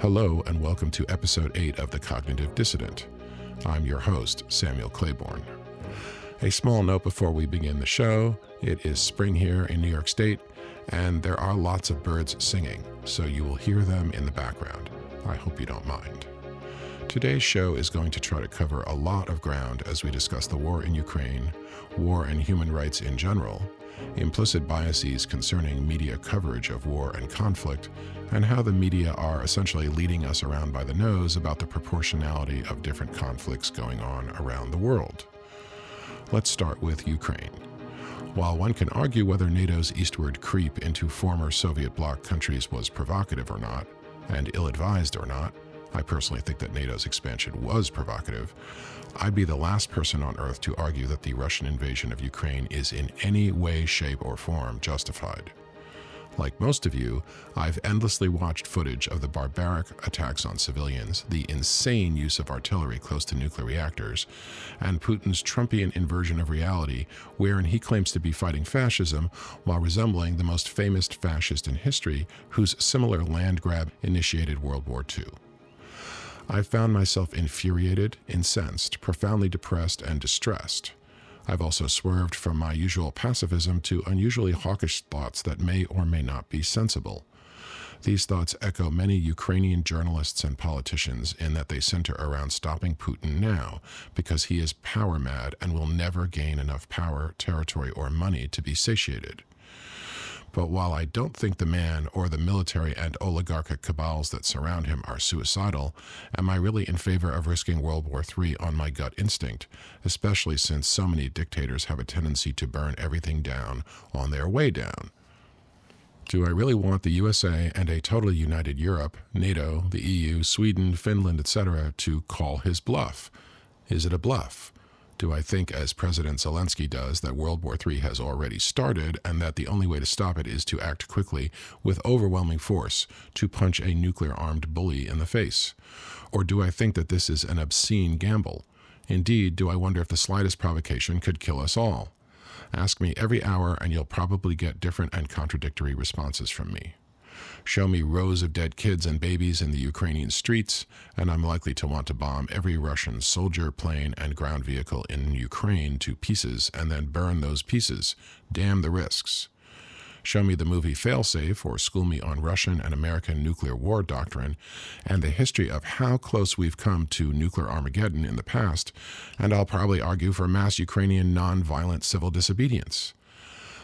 Hello, and welcome to episode 8 of The Cognitive Dissident. I'm your host, Samuel Claiborne. A small note before we begin the show it is spring here in New York State, and there are lots of birds singing, so you will hear them in the background. I hope you don't mind. Today's show is going to try to cover a lot of ground as we discuss the war in Ukraine, war and human rights in general, implicit biases concerning media coverage of war and conflict, and how the media are essentially leading us around by the nose about the proportionality of different conflicts going on around the world. Let's start with Ukraine. While one can argue whether NATO's eastward creep into former Soviet bloc countries was provocative or not, and ill advised or not, I personally think that NATO's expansion was provocative. I'd be the last person on earth to argue that the Russian invasion of Ukraine is in any way, shape, or form justified. Like most of you, I've endlessly watched footage of the barbaric attacks on civilians, the insane use of artillery close to nuclear reactors, and Putin's Trumpian inversion of reality, wherein he claims to be fighting fascism while resembling the most famous fascist in history, whose similar land grab initiated World War II. I've found myself infuriated, incensed, profoundly depressed, and distressed. I've also swerved from my usual pacifism to unusually hawkish thoughts that may or may not be sensible. These thoughts echo many Ukrainian journalists and politicians in that they center around stopping Putin now because he is power mad and will never gain enough power, territory, or money to be satiated. But while I don't think the man or the military and oligarchic cabals that surround him are suicidal, am I really in favor of risking World War III on my gut instinct, especially since so many dictators have a tendency to burn everything down on their way down? Do I really want the USA and a totally united Europe, NATO, the EU, Sweden, Finland, etc., to call his bluff? Is it a bluff? Do I think, as President Zelensky does, that World War III has already started and that the only way to stop it is to act quickly with overwhelming force to punch a nuclear armed bully in the face? Or do I think that this is an obscene gamble? Indeed, do I wonder if the slightest provocation could kill us all? Ask me every hour, and you'll probably get different and contradictory responses from me. Show me rows of dead kids and babies in the Ukrainian streets, and I'm likely to want to bomb every Russian soldier, plane, and ground vehicle in Ukraine to pieces and then burn those pieces. Damn the risks. Show me the movie Failsafe or school me on Russian and American nuclear war doctrine and the history of how close we've come to nuclear Armageddon in the past, and I'll probably argue for mass Ukrainian nonviolent civil disobedience.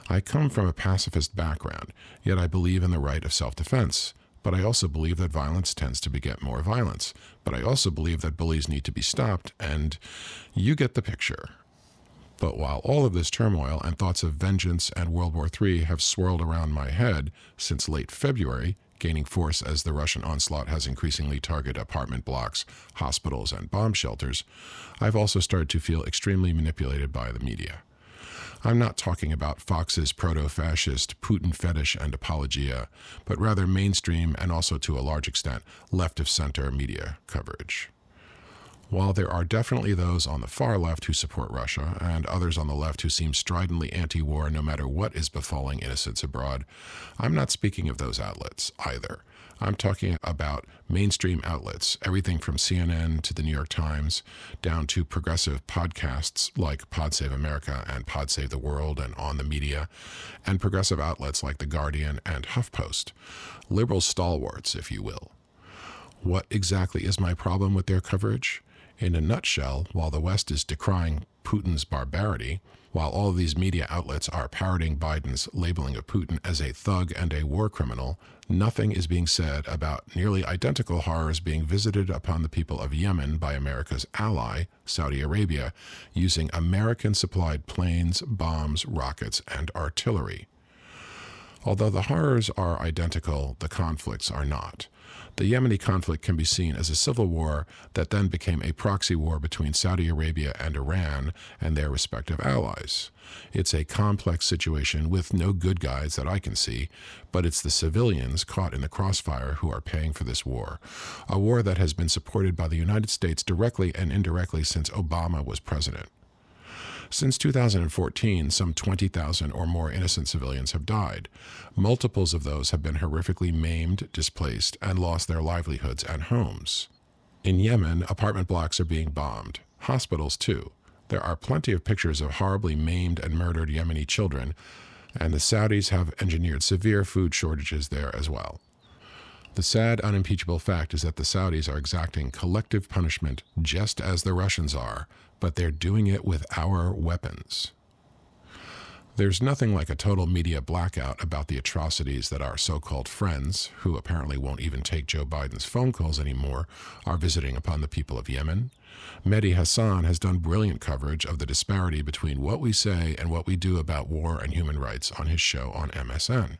I come from a pacifist background, yet I believe in the right of self defense. But I also believe that violence tends to beget more violence. But I also believe that bullies need to be stopped, and you get the picture. But while all of this turmoil and thoughts of vengeance and World War III have swirled around my head since late February, gaining force as the Russian onslaught has increasingly targeted apartment blocks, hospitals, and bomb shelters, I've also started to feel extremely manipulated by the media. I'm not talking about Fox's proto fascist Putin fetish and apologia, but rather mainstream and also to a large extent left of center media coverage. While there are definitely those on the far left who support Russia and others on the left who seem stridently anti war no matter what is befalling innocents abroad, I'm not speaking of those outlets either. I'm talking about mainstream outlets, everything from CNN to the New York Times, down to progressive podcasts like Pod Save America and Pod Save the World and On the Media, and progressive outlets like The Guardian and HuffPost. Liberal stalwarts, if you will. What exactly is my problem with their coverage? In a nutshell, while the West is decrying Putin's barbarity, while all of these media outlets are parroting Biden's labeling of Putin as a thug and a war criminal, nothing is being said about nearly identical horrors being visited upon the people of Yemen by America's ally, Saudi Arabia, using American supplied planes, bombs, rockets, and artillery. Although the horrors are identical, the conflicts are not. The Yemeni conflict can be seen as a civil war that then became a proxy war between Saudi Arabia and Iran and their respective allies. It's a complex situation with no good guys that I can see, but it's the civilians caught in the crossfire who are paying for this war. A war that has been supported by the United States directly and indirectly since Obama was president. Since 2014, some 20,000 or more innocent civilians have died. Multiples of those have been horrifically maimed, displaced, and lost their livelihoods and homes. In Yemen, apartment blocks are being bombed, hospitals too. There are plenty of pictures of horribly maimed and murdered Yemeni children, and the Saudis have engineered severe food shortages there as well. The sad, unimpeachable fact is that the Saudis are exacting collective punishment just as the Russians are, but they're doing it with our weapons. There's nothing like a total media blackout about the atrocities that our so called friends, who apparently won't even take Joe Biden's phone calls anymore, are visiting upon the people of Yemen. Mehdi Hasan has done brilliant coverage of the disparity between what we say and what we do about war and human rights on his show on MSN.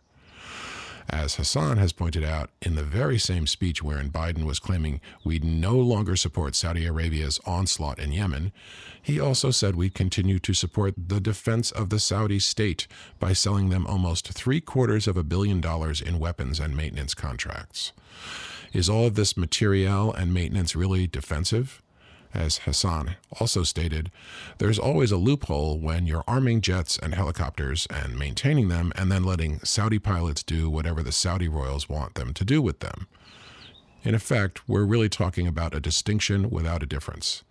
As Hasan has pointed out in the very same speech wherein Biden was claiming we'd no longer support Saudi Arabia's onslaught in Yemen, he also said we'd continue to support the defense of the Saudi state by selling them almost three quarters of a billion dollars in weapons and maintenance contracts. Is all of this materiel and maintenance really defensive? As Hasan also stated, there's always a loophole when you're arming jets and helicopters and maintaining them and then letting Saudi pilots do whatever the Saudi royals want them to do with them. In effect, we're really talking about a distinction without a difference.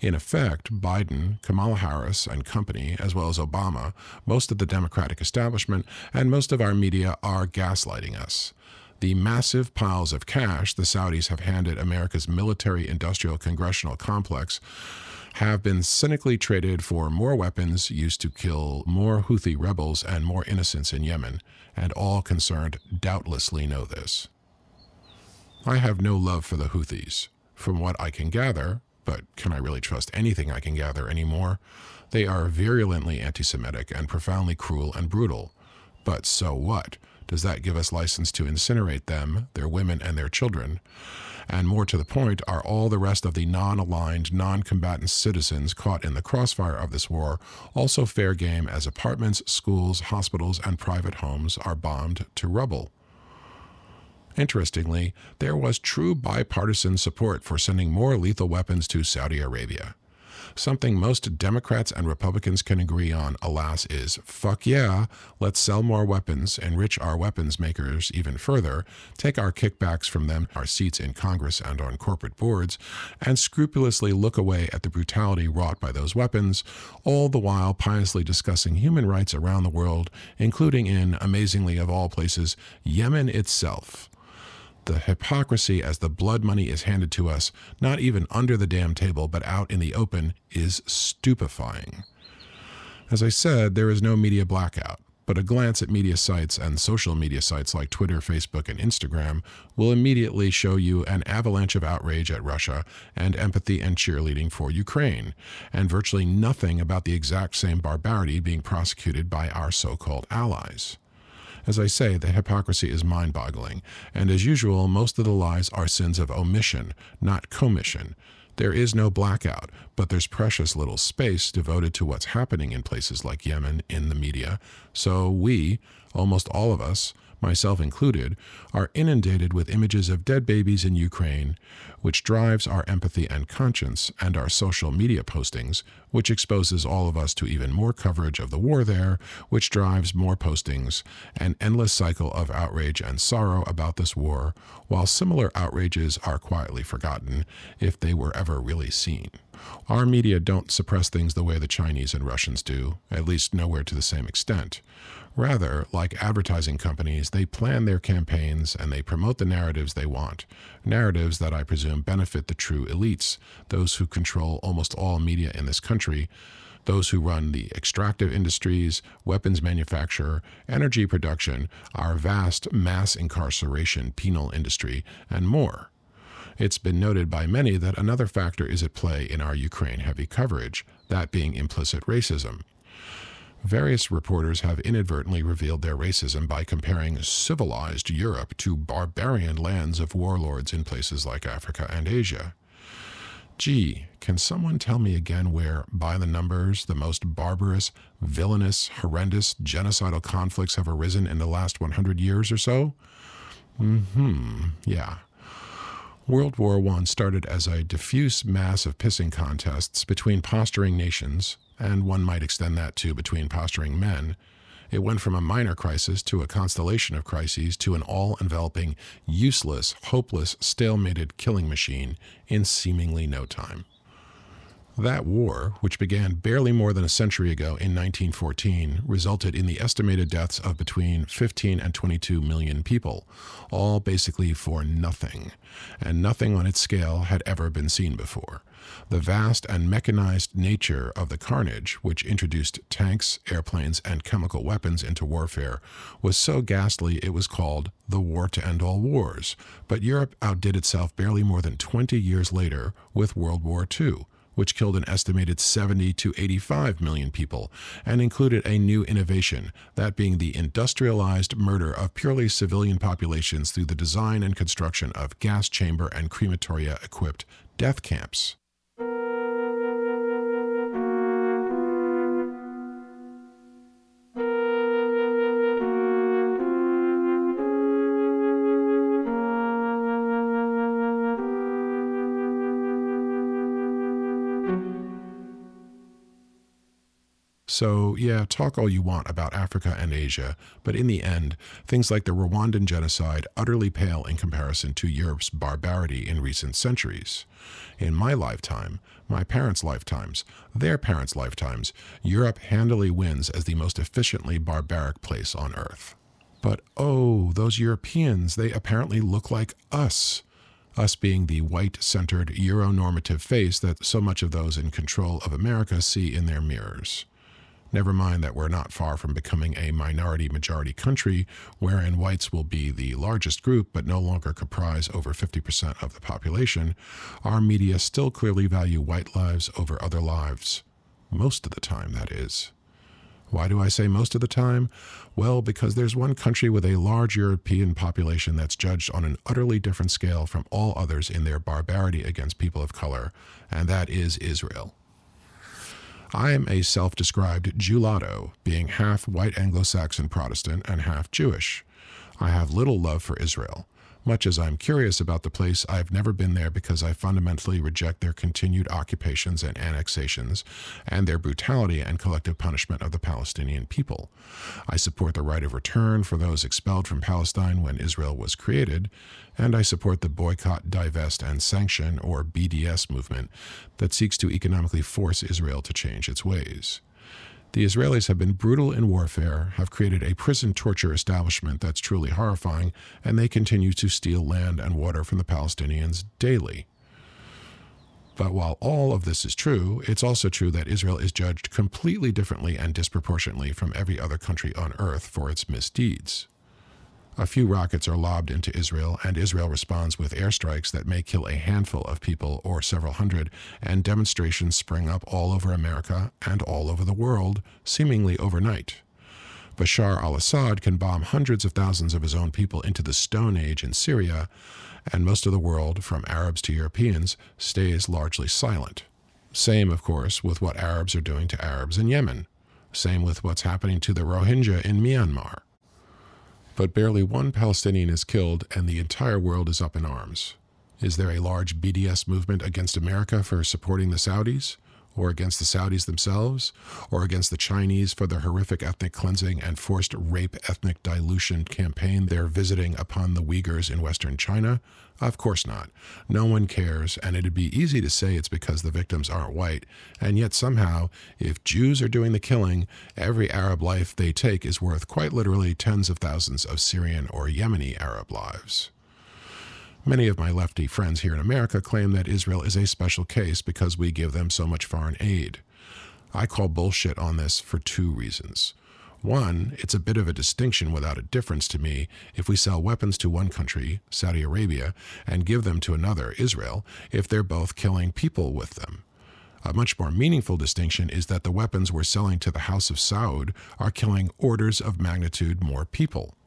In effect, Biden, Kamala Harris, and company, as well as Obama, most of the Democratic establishment, and most of our media are gaslighting us the massive piles of cash the Saudis have handed America's military industrial congressional complex have been cynically traded for more weapons used to kill more Houthi rebels and more innocents in Yemen, and all concerned doubtlessly know this. I have no love for the Houthis. From what I can gather, but can I really trust anything I can gather anymore? They are virulently anti Semitic and profoundly cruel and brutal. But so what? Does that give us license to incinerate them, their women, and their children? And more to the point, are all the rest of the non aligned, non combatant citizens caught in the crossfire of this war also fair game as apartments, schools, hospitals, and private homes are bombed to rubble? Interestingly, there was true bipartisan support for sending more lethal weapons to Saudi Arabia. Something most Democrats and Republicans can agree on, alas, is fuck yeah, let's sell more weapons, enrich our weapons makers even further, take our kickbacks from them, our seats in Congress and on corporate boards, and scrupulously look away at the brutality wrought by those weapons, all the while piously discussing human rights around the world, including in, amazingly of all places, Yemen itself the hypocrisy as the blood money is handed to us, not even under the damn table, but out in the open, is stupefying. As I said, there is no media blackout, but a glance at media sites and social media sites like Twitter, Facebook, and Instagram will immediately show you an avalanche of outrage at Russia and empathy and cheerleading for Ukraine, and virtually nothing about the exact same barbarity being prosecuted by our so called allies. As I say, the hypocrisy is mind boggling, and as usual, most of the lies are sins of omission, not commission. There is no blackout, but there's precious little space devoted to what's happening in places like Yemen in the media. So we, almost all of us, myself included, are inundated with images of dead babies in Ukraine, which drives our empathy and conscience and our social media postings, which exposes all of us to even more coverage of the war there, which drives more postings, an endless cycle of outrage and sorrow about this war, while similar outrages are quietly forgotten if they were ever really seen. Our media don't suppress things the way the Chinese and Russians do, at least nowhere to the same extent. Rather, like advertising companies, they plan their campaigns and they promote the narratives they want. Narratives that I presume benefit the true elites, those who control almost all media in this country, those who run the extractive industries, weapons manufacture, energy production, our vast mass incarceration penal industry, and more. It's been noted by many that another factor is at play in our Ukraine heavy coverage, that being implicit racism. Various reporters have inadvertently revealed their racism by comparing civilized Europe to barbarian lands of warlords in places like Africa and Asia. Gee, can someone tell me again where, by the numbers, the most barbarous, villainous, horrendous, genocidal conflicts have arisen in the last 100 years or so? Hmm, yeah. World War I started as a diffuse mass of pissing contests between posturing nations, and one might extend that to between posturing men, it went from a minor crisis to a constellation of crises to an all enveloping, useless, hopeless, stalemated killing machine in seemingly no time. That war, which began barely more than a century ago in 1914, resulted in the estimated deaths of between 15 and 22 million people, all basically for nothing, and nothing on its scale had ever been seen before. The vast and mechanized nature of the carnage, which introduced tanks, airplanes, and chemical weapons into warfare, was so ghastly it was called the War to End All Wars. But Europe outdid itself barely more than 20 years later with World War II which killed an estimated 70 to 85 million people and included a new innovation, that being the industrialized murder of purely civilian populations through the design and construction of gas chamber and crematoria equipped death camps. So, yeah, talk all you want about Africa and Asia, but in the end, things like the Rwandan genocide utterly pale in comparison to Europe's barbarity in recent centuries. In my lifetime, my parents' lifetimes, their parents' lifetimes, Europe handily wins as the most efficiently barbaric place on earth. But oh, those Europeans, they apparently look like us us being the white centered Euronormative face that so much of those in control of America see in their mirrors. Never mind that we're not far from becoming a minority majority country wherein whites will be the largest group but no longer comprise over 50% of the population, our media still clearly value white lives over other lives. Most of the time, that is. Why do I say most of the time? Well, because there's one country with a large European population that's judged on an utterly different scale from all others in their barbarity against people of color, and that is Israel. I am a self described Jewlado, being half white Anglo Saxon Protestant and half Jewish. I have little love for Israel. Much as I'm curious about the place, I've never been there because I fundamentally reject their continued occupations and annexations and their brutality and collective punishment of the Palestinian people. I support the right of return for those expelled from Palestine when Israel was created, and I support the boycott, divest, and sanction, or BDS movement that seeks to economically force Israel to change its ways. The Israelis have been brutal in warfare, have created a prison torture establishment that's truly horrifying, and they continue to steal land and water from the Palestinians daily. But while all of this is true, it's also true that Israel is judged completely differently and disproportionately from every other country on earth for its misdeeds. A few rockets are lobbed into Israel, and Israel responds with airstrikes that may kill a handful of people or several hundred, and demonstrations spring up all over America and all over the world, seemingly overnight. Bashar al Assad can bomb hundreds of thousands of his own people into the Stone Age in Syria, and most of the world, from Arabs to Europeans, stays largely silent. Same, of course, with what Arabs are doing to Arabs in Yemen. Same with what's happening to the Rohingya in Myanmar but barely one Palestinian is killed and the entire world is up in arms. Is there a large BDS movement against America for supporting the Saudis? Or against the Saudis themselves, or against the Chinese for the horrific ethnic cleansing and forced rape ethnic dilution campaign they're visiting upon the Uyghurs in Western China? Of course not. No one cares, and it'd be easy to say it's because the victims aren't white. And yet, somehow, if Jews are doing the killing, every Arab life they take is worth quite literally tens of thousands of Syrian or Yemeni Arab lives. Many of my lefty friends here in America claim that Israel is a special case because we give them so much foreign aid. I call bullshit on this for two reasons. One, it's a bit of a distinction without a difference to me if we sell weapons to one country, Saudi Arabia, and give them to another, Israel, if they're both killing people with them. A much more meaningful distinction is that the weapons we're selling to the House of Saud are killing orders of magnitude more people.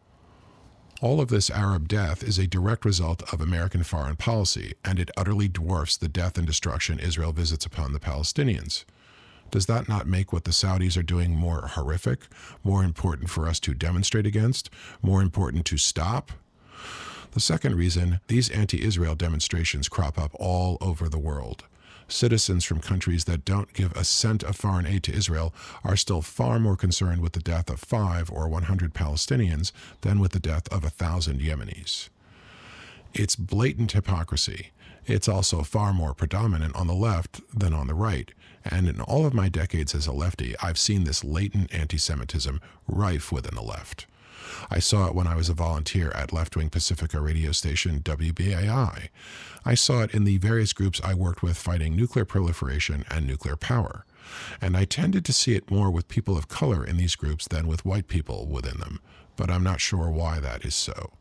All of this Arab death is a direct result of American foreign policy, and it utterly dwarfs the death and destruction Israel visits upon the Palestinians. Does that not make what the Saudis are doing more horrific, more important for us to demonstrate against, more important to stop? The second reason, these anti Israel demonstrations crop up all over the world. Citizens from countries that don't give a cent of foreign aid to Israel are still far more concerned with the death of five or 100 Palestinians than with the death of a thousand Yemenis. It's blatant hypocrisy. It's also far more predominant on the left than on the right. And in all of my decades as a lefty, I've seen this latent anti Semitism rife within the left. I saw it when I was a volunteer at left wing Pacifica radio station WBAI. I saw it in the various groups I worked with fighting nuclear proliferation and nuclear power. And I tended to see it more with people of color in these groups than with white people within them, but I'm not sure why that is so.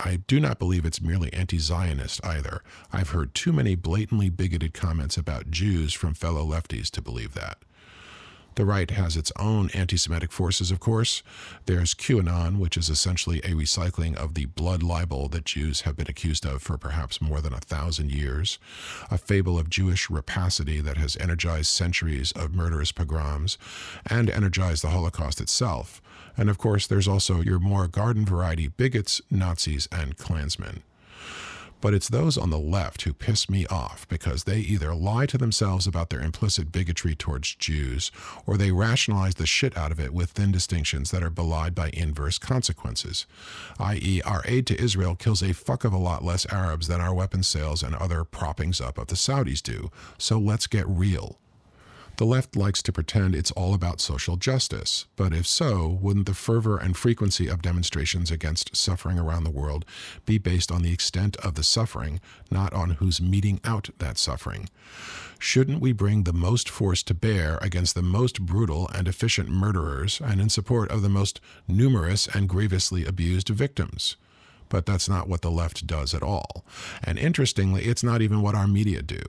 I do not believe it's merely anti Zionist either. I've heard too many blatantly bigoted comments about Jews from fellow lefties to believe that. The right has its own anti Semitic forces, of course. There's QAnon, which is essentially a recycling of the blood libel that Jews have been accused of for perhaps more than a thousand years, a fable of Jewish rapacity that has energized centuries of murderous pogroms and energized the Holocaust itself. And of course, there's also your more garden variety bigots, Nazis, and Klansmen. But it's those on the left who piss me off because they either lie to themselves about their implicit bigotry towards Jews or they rationalize the shit out of it with thin distinctions that are belied by inverse consequences. I.e., our aid to Israel kills a fuck of a lot less Arabs than our weapons sales and other proppings up of the Saudis do. So let's get real. The left likes to pretend it's all about social justice, but if so, wouldn't the fervor and frequency of demonstrations against suffering around the world be based on the extent of the suffering, not on who's meting out that suffering? Shouldn't we bring the most force to bear against the most brutal and efficient murderers and in support of the most numerous and grievously abused victims? But that's not what the left does at all. And interestingly, it's not even what our media do.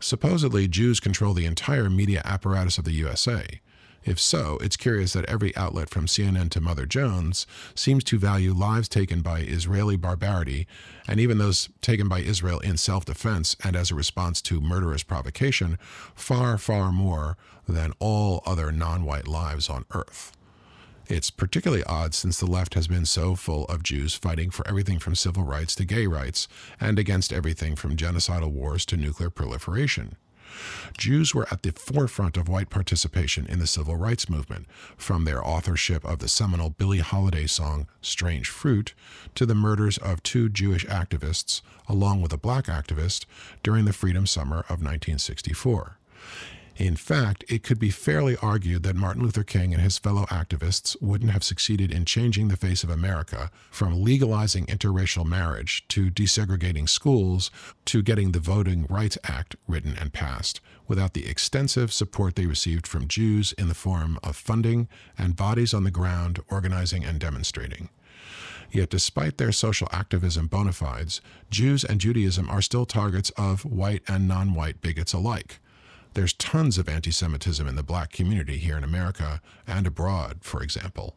Supposedly, Jews control the entire media apparatus of the USA. If so, it's curious that every outlet from CNN to Mother Jones seems to value lives taken by Israeli barbarity, and even those taken by Israel in self defense and as a response to murderous provocation, far, far more than all other non white lives on earth. It's particularly odd since the left has been so full of Jews fighting for everything from civil rights to gay rights, and against everything from genocidal wars to nuclear proliferation. Jews were at the forefront of white participation in the civil rights movement, from their authorship of the seminal Billie Holiday song Strange Fruit to the murders of two Jewish activists, along with a black activist, during the Freedom Summer of 1964. In fact, it could be fairly argued that Martin Luther King and his fellow activists wouldn't have succeeded in changing the face of America from legalizing interracial marriage to desegregating schools to getting the Voting Rights Act written and passed without the extensive support they received from Jews in the form of funding and bodies on the ground organizing and demonstrating. Yet, despite their social activism bona fides, Jews and Judaism are still targets of white and non white bigots alike. There's tons of anti Semitism in the black community here in America and abroad, for example.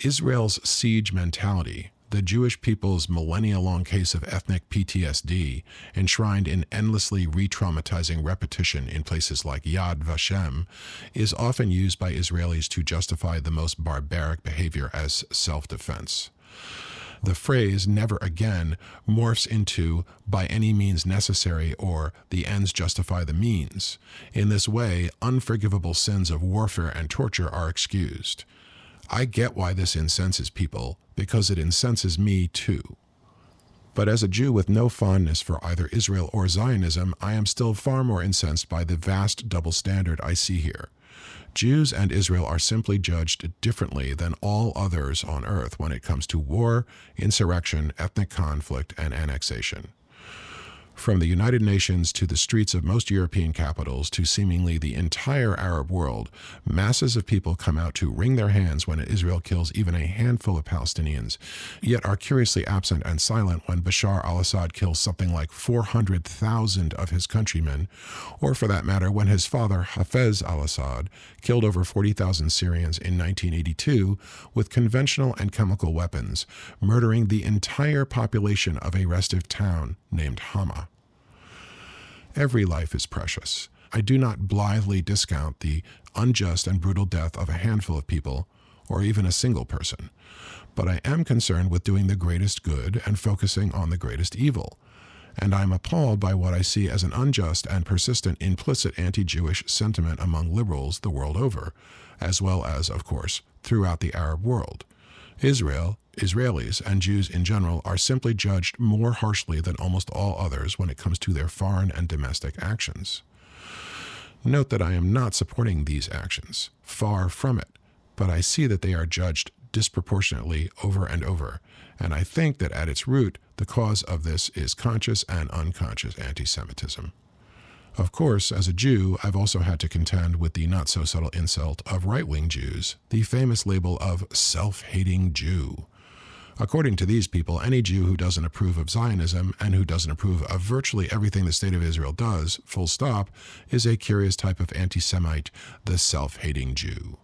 Israel's siege mentality, the Jewish people's millennia long case of ethnic PTSD, enshrined in endlessly re traumatizing repetition in places like Yad Vashem, is often used by Israelis to justify the most barbaric behavior as self defense the phrase never again morphs into by any means necessary or the ends justify the means. In this way, unforgivable sins of warfare and torture are excused. I get why this incenses people, because it incenses me too. But as a Jew with no fondness for either Israel or Zionism, I am still far more incensed by the vast double standard I see here. Jews and Israel are simply judged differently than all others on earth when it comes to war, insurrection, ethnic conflict, and annexation. From the United Nations to the streets of most European capitals to seemingly the entire Arab world, masses of people come out to wring their hands when Israel kills even a handful of Palestinians, yet are curiously absent and silent when Bashar al Assad kills something like 400,000 of his countrymen, or for that matter, when his father, Hafez al Assad, killed over 40,000 Syrians in 1982 with conventional and chemical weapons, murdering the entire population of a restive town named Hama. Every life is precious. I do not blithely discount the unjust and brutal death of a handful of people, or even a single person, but I am concerned with doing the greatest good and focusing on the greatest evil. and I'm appalled by what I see as an unjust and persistent implicit anti Jewish sentiment among liberals the world over, as well as, of course, throughout the Arab world. Israel, Israelis, and Jews in general are simply judged more harshly than almost all others when it comes to their foreign and domestic actions. Note that I am not supporting these actions, far from it, but I see that they are judged disproportionately over and over, and I think that at its root, the cause of this is conscious and unconscious anti Semitism. Of course, as a Jew, I've also had to contend with the not so subtle insult of right wing Jews, the famous label of self hating Jew. According to these people, any Jew who doesn't approve of Zionism and who doesn't approve of virtually everything the State of Israel does, full stop, is a curious type of anti Semite, the self hating Jew.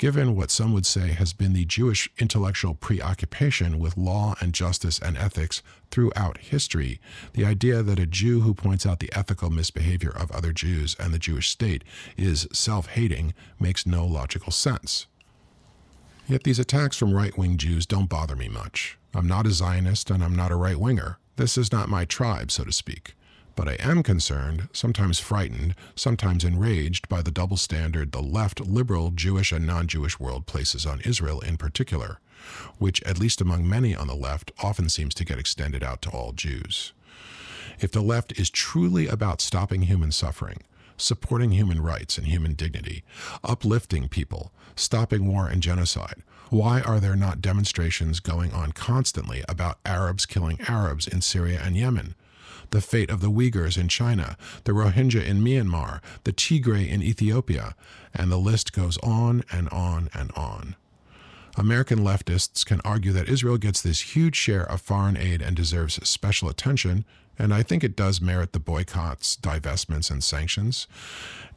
Given what some would say has been the Jewish intellectual preoccupation with law and justice and ethics throughout history, the idea that a Jew who points out the ethical misbehavior of other Jews and the Jewish state is self hating makes no logical sense. Yet these attacks from right wing Jews don't bother me much. I'm not a Zionist and I'm not a right winger. This is not my tribe, so to speak. But I am concerned, sometimes frightened, sometimes enraged by the double standard the left liberal Jewish and non Jewish world places on Israel in particular, which, at least among many on the left, often seems to get extended out to all Jews. If the left is truly about stopping human suffering, supporting human rights and human dignity, uplifting people, stopping war and genocide, why are there not demonstrations going on constantly about Arabs killing Arabs in Syria and Yemen? The fate of the Uyghurs in China, the Rohingya in Myanmar, the Tigray in Ethiopia, and the list goes on and on and on. American leftists can argue that Israel gets this huge share of foreign aid and deserves special attention, and I think it does merit the boycotts, divestments, and sanctions,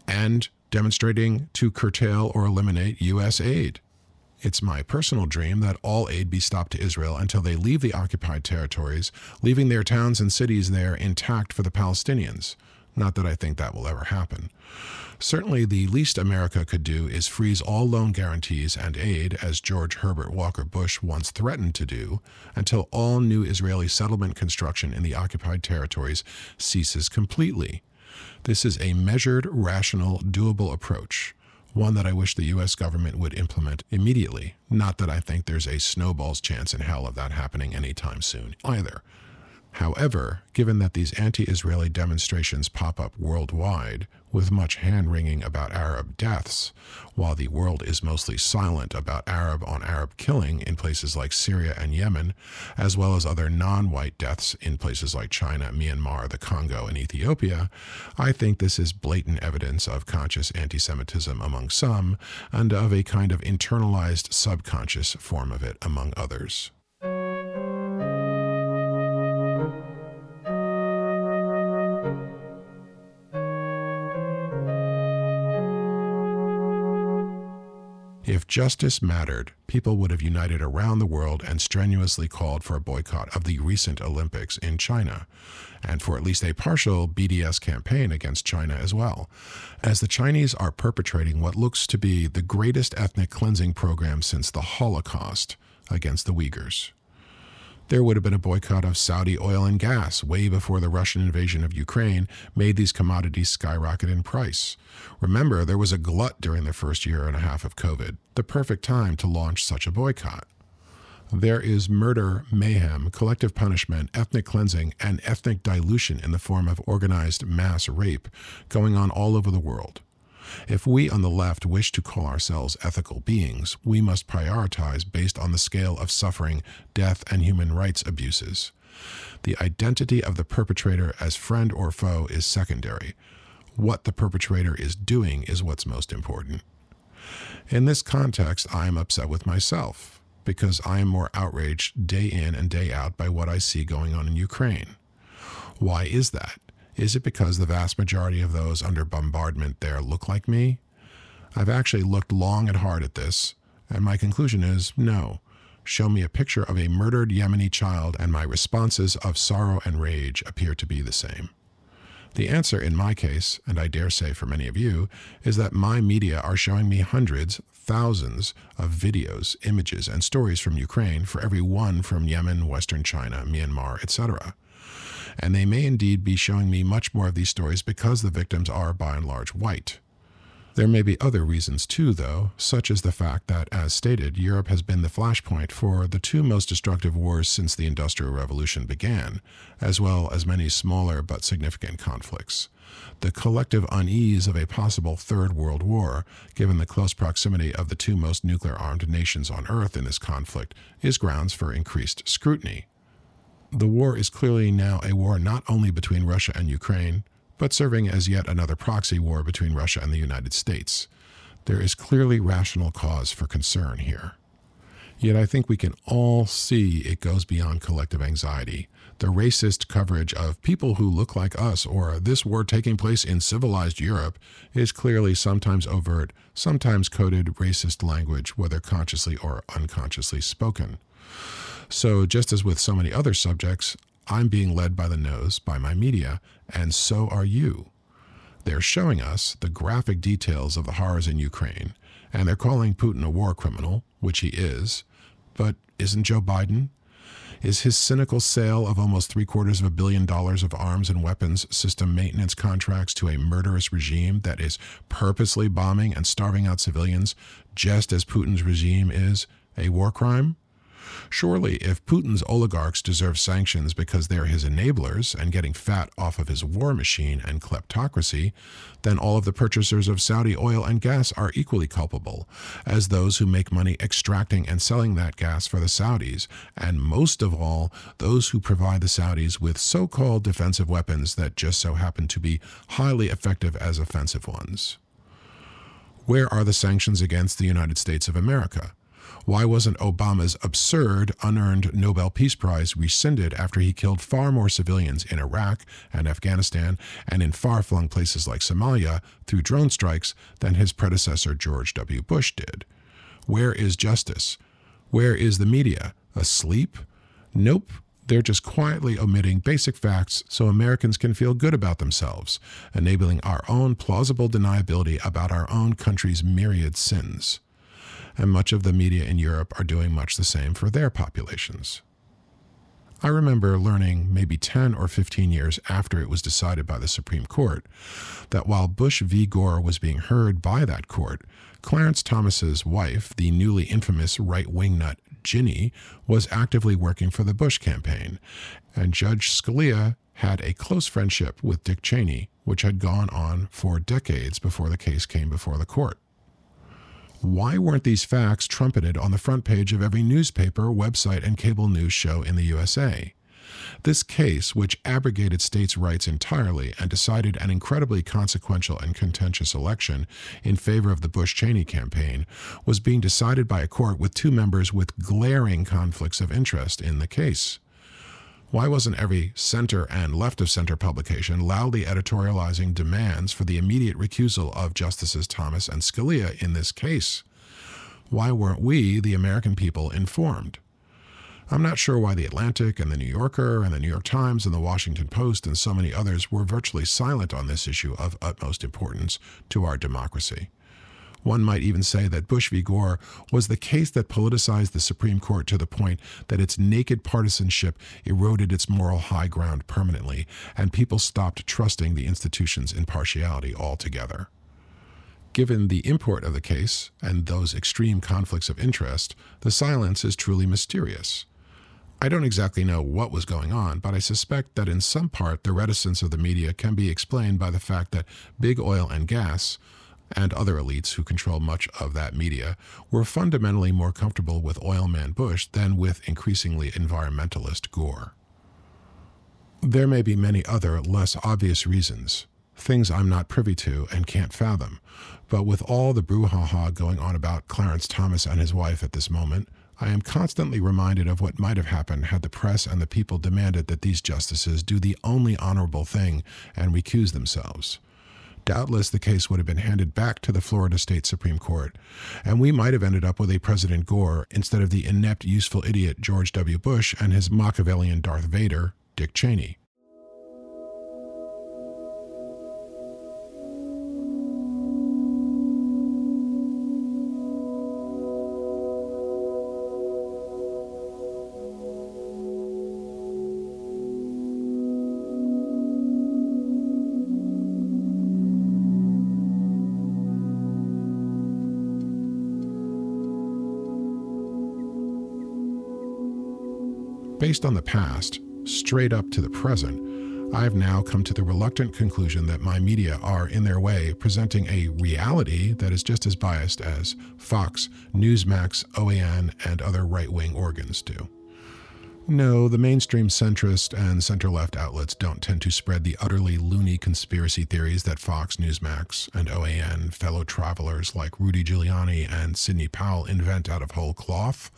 and demonstrating to curtail or eliminate U.S. aid. It's my personal dream that all aid be stopped to Israel until they leave the occupied territories, leaving their towns and cities there intact for the Palestinians. Not that I think that will ever happen. Certainly, the least America could do is freeze all loan guarantees and aid, as George Herbert Walker Bush once threatened to do, until all new Israeli settlement construction in the occupied territories ceases completely. This is a measured, rational, doable approach one that I wish the U.S. government would implement immediately. Not that I think there's a snowball's chance in hell of that happening anytime soon either. However, given that these anti Israeli demonstrations pop up worldwide, with much hand wringing about Arab deaths, while the world is mostly silent about Arab on Arab killing in places like Syria and Yemen, as well as other non white deaths in places like China, Myanmar, the Congo, and Ethiopia, I think this is blatant evidence of conscious anti Semitism among some, and of a kind of internalized subconscious form of it among others. Justice mattered, people would have united around the world and strenuously called for a boycott of the recent Olympics in China, and for at least a partial BDS campaign against China as well, as the Chinese are perpetrating what looks to be the greatest ethnic cleansing program since the Holocaust against the Uyghurs there would have been a boycott of Saudi oil and gas way before the Russian invasion of Ukraine made these commodities skyrocket in price. Remember, there was a glut during the first year and a half of COVID, the perfect time to launch such a boycott. There is murder, mayhem, collective punishment, ethnic cleansing, and ethnic dilution in the form of organized mass rape going on all over the world. If we on the left wish to call ourselves ethical beings, we must prioritize based on the scale of suffering, death, and human rights abuses. The identity of the perpetrator as friend or foe is secondary. What the perpetrator is doing is what's most important. In this context, I am upset with myself because I am more outraged day in and day out by what I see going on in Ukraine. Why is that? Is it because the vast majority of those under bombardment there look like me? I've actually looked long and hard at this, and my conclusion is no. Show me a picture of a murdered Yemeni child, and my responses of sorrow and rage appear to be the same. The answer in my case, and I dare say for many of you, is that my media are showing me hundreds, thousands of videos, images, and stories from Ukraine for every one from Yemen, Western China, Myanmar, etc. And they may indeed be showing me much more of these stories because the victims are by and large white. There may be other reasons too, though, such as the fact that, as stated, Europe has been the flashpoint for the two most destructive wars since the Industrial Revolution began, as well as many smaller but significant conflicts. The collective unease of a possible Third World War, given the close proximity of the two most nuclear armed nations on Earth in this conflict, is grounds for increased scrutiny. The war is clearly now a war not only between Russia and Ukraine, but serving as yet another proxy war between Russia and the United States. There is clearly rational cause for concern here. Yet I think we can all see it goes beyond collective anxiety. The racist coverage of people who look like us or this war taking place in civilized Europe is clearly sometimes overt, sometimes coded racist language, whether consciously or unconsciously spoken. So, just as with so many other subjects, I'm being led by the nose by my media, and so are you. They're showing us the graphic details of the horrors in Ukraine, and they're calling Putin a war criminal, which he is. But isn't Joe Biden? Is his cynical sale of almost three quarters of a billion dollars of arms and weapons system maintenance contracts to a murderous regime that is purposely bombing and starving out civilians, just as Putin's regime is, a war crime? Surely, if Putin's oligarchs deserve sanctions because they're his enablers and getting fat off of his war machine and kleptocracy, then all of the purchasers of Saudi oil and gas are equally culpable, as those who make money extracting and selling that gas for the Saudis, and most of all, those who provide the Saudis with so called defensive weapons that just so happen to be highly effective as offensive ones. Where are the sanctions against the United States of America? Why wasn't Obama's absurd, unearned Nobel Peace Prize rescinded after he killed far more civilians in Iraq and Afghanistan and in far flung places like Somalia through drone strikes than his predecessor George W. Bush did? Where is justice? Where is the media? Asleep? Nope. They're just quietly omitting basic facts so Americans can feel good about themselves, enabling our own plausible deniability about our own country's myriad sins and much of the media in Europe are doing much the same for their populations. I remember learning maybe 10 or 15 years after it was decided by the Supreme Court that while Bush v. Gore was being heard by that court, Clarence Thomas's wife, the newly infamous right-wing nut Ginny, was actively working for the Bush campaign, and Judge Scalia had a close friendship with Dick Cheney, which had gone on for decades before the case came before the court. Why weren't these facts trumpeted on the front page of every newspaper, website, and cable news show in the USA? This case, which abrogated states' rights entirely and decided an incredibly consequential and contentious election in favor of the Bush Cheney campaign, was being decided by a court with two members with glaring conflicts of interest in the case. Why wasn't every center and left of center publication loudly editorializing demands for the immediate recusal of Justices Thomas and Scalia in this case? Why weren't we, the American people, informed? I'm not sure why The Atlantic and The New Yorker and The New York Times and The Washington Post and so many others were virtually silent on this issue of utmost importance to our democracy. One might even say that Bush v. Gore was the case that politicized the Supreme Court to the point that its naked partisanship eroded its moral high ground permanently, and people stopped trusting the institution's impartiality altogether. Given the import of the case and those extreme conflicts of interest, the silence is truly mysterious. I don't exactly know what was going on, but I suspect that in some part the reticence of the media can be explained by the fact that big oil and gas, and other elites who control much of that media were fundamentally more comfortable with oilman Bush than with increasingly environmentalist Gore. There may be many other less obvious reasons, things I'm not privy to and can't fathom, but with all the brouhaha going on about Clarence Thomas and his wife at this moment, I am constantly reminded of what might have happened had the press and the people demanded that these justices do the only honorable thing and recuse themselves doubtless the case would have been handed back to the Florida State Supreme Court, and we might have ended up with a President Gore instead of the inept, useful idiot George W. Bush and his Machiavellian Darth Vader, Dick Cheney. Based on the past, straight up to the present, I have now come to the reluctant conclusion that my media are, in their way, presenting a reality that is just as biased as Fox, Newsmax, OAN, and other right wing organs do. No, the mainstream centrist and center left outlets don't tend to spread the utterly loony conspiracy theories that Fox, Newsmax, and OAN, fellow travelers like Rudy Giuliani and Sidney Powell, invent out of whole cloth.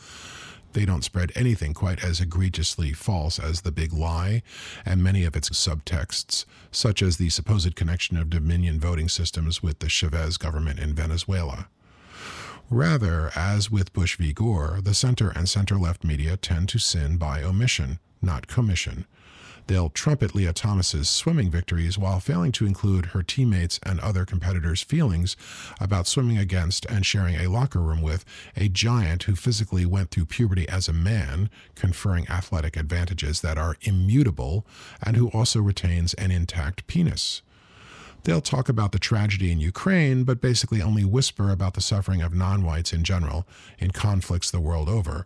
They don't spread anything quite as egregiously false as the big lie and many of its subtexts, such as the supposed connection of Dominion voting systems with the Chavez government in Venezuela. Rather, as with Bush v. Gore, the center and center left media tend to sin by omission, not commission. They'll trumpet Lia Thomas's swimming victories while failing to include her teammates and other competitors' feelings about swimming against and sharing a locker room with a giant who physically went through puberty as a man, conferring athletic advantages that are immutable, and who also retains an intact penis. They'll talk about the tragedy in Ukraine, but basically only whisper about the suffering of non whites in general in conflicts the world over,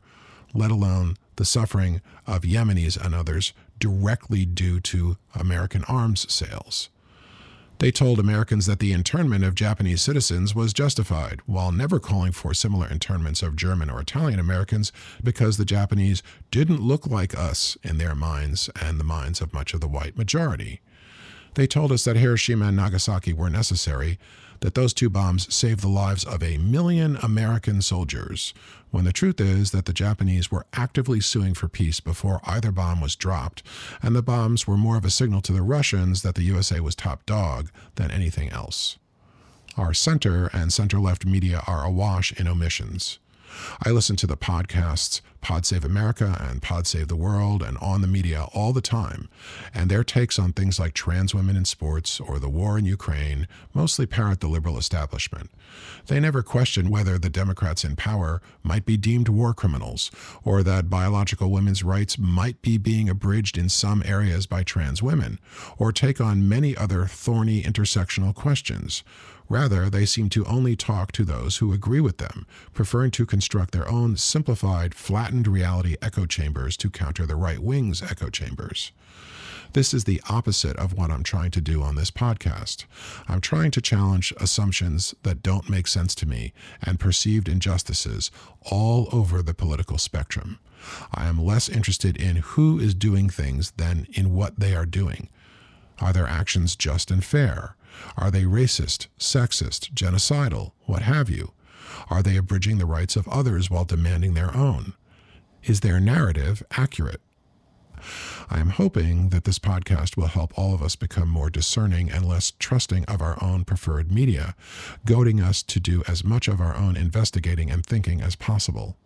let alone the suffering of Yemenis and others directly due to American arms sales. They told Americans that the internment of Japanese citizens was justified, while never calling for similar internments of German or Italian Americans because the Japanese didn't look like us in their minds and the minds of much of the white majority. They told us that Hiroshima and Nagasaki were necessary, that those two bombs saved the lives of a million American soldiers, when the truth is that the Japanese were actively suing for peace before either bomb was dropped, and the bombs were more of a signal to the Russians that the USA was top dog than anything else. Our center and center left media are awash in omissions. I listen to the podcasts Pod Save America and Pod Save the World and on the media all the time, and their takes on things like trans women in sports or the war in Ukraine mostly parrot the liberal establishment. They never question whether the Democrats in power might be deemed war criminals or that biological women's rights might be being abridged in some areas by trans women, or take on many other thorny intersectional questions. Rather, they seem to only talk to those who agree with them, preferring to construct their own simplified, flattened reality echo chambers to counter the right wing's echo chambers. This is the opposite of what I'm trying to do on this podcast. I'm trying to challenge assumptions that don't make sense to me and perceived injustices all over the political spectrum. I am less interested in who is doing things than in what they are doing. Are their actions just and fair? Are they racist, sexist, genocidal, what have you? Are they abridging the rights of others while demanding their own? Is their narrative accurate? I am hoping that this podcast will help all of us become more discerning and less trusting of our own preferred media, goading us to do as much of our own investigating and thinking as possible.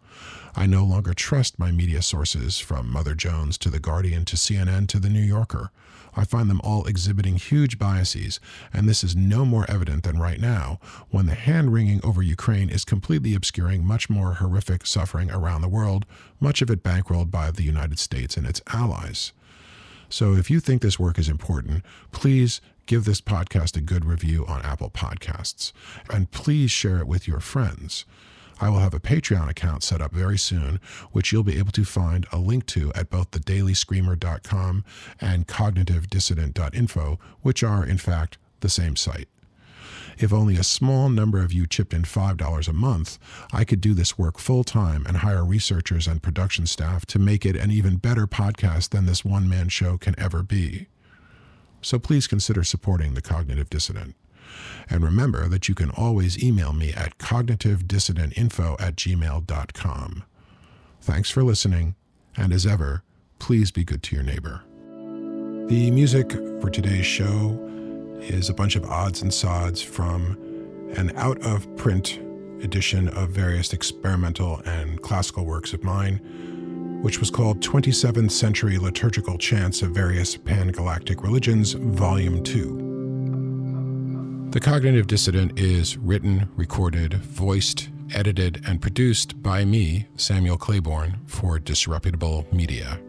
I no longer trust my media sources, from Mother Jones to The Guardian to CNN to The New Yorker. I find them all exhibiting huge biases, and this is no more evident than right now, when the hand wringing over Ukraine is completely obscuring much more horrific suffering around the world, much of it bankrolled by the United States and its allies. So if you think this work is important, please give this podcast a good review on Apple Podcasts, and please share it with your friends. I will have a Patreon account set up very soon, which you'll be able to find a link to at both thedailyscreamer.com and cognitivedissident.info, which are, in fact, the same site. If only a small number of you chipped in $5 a month, I could do this work full time and hire researchers and production staff to make it an even better podcast than this one man show can ever be. So please consider supporting The Cognitive Dissident. And remember that you can always email me at cognitivedissidentinfo at gmail.com. Thanks for listening, and as ever, please be good to your neighbor. The music for today's show is a bunch of odds and sods from an out of print edition of various experimental and classical works of mine, which was called 27th Century Liturgical Chants of Various Pan Galactic Religions, Volume 2. The Cognitive Dissident is written, recorded, voiced, edited, and produced by me, Samuel Claiborne, for Disreputable Media.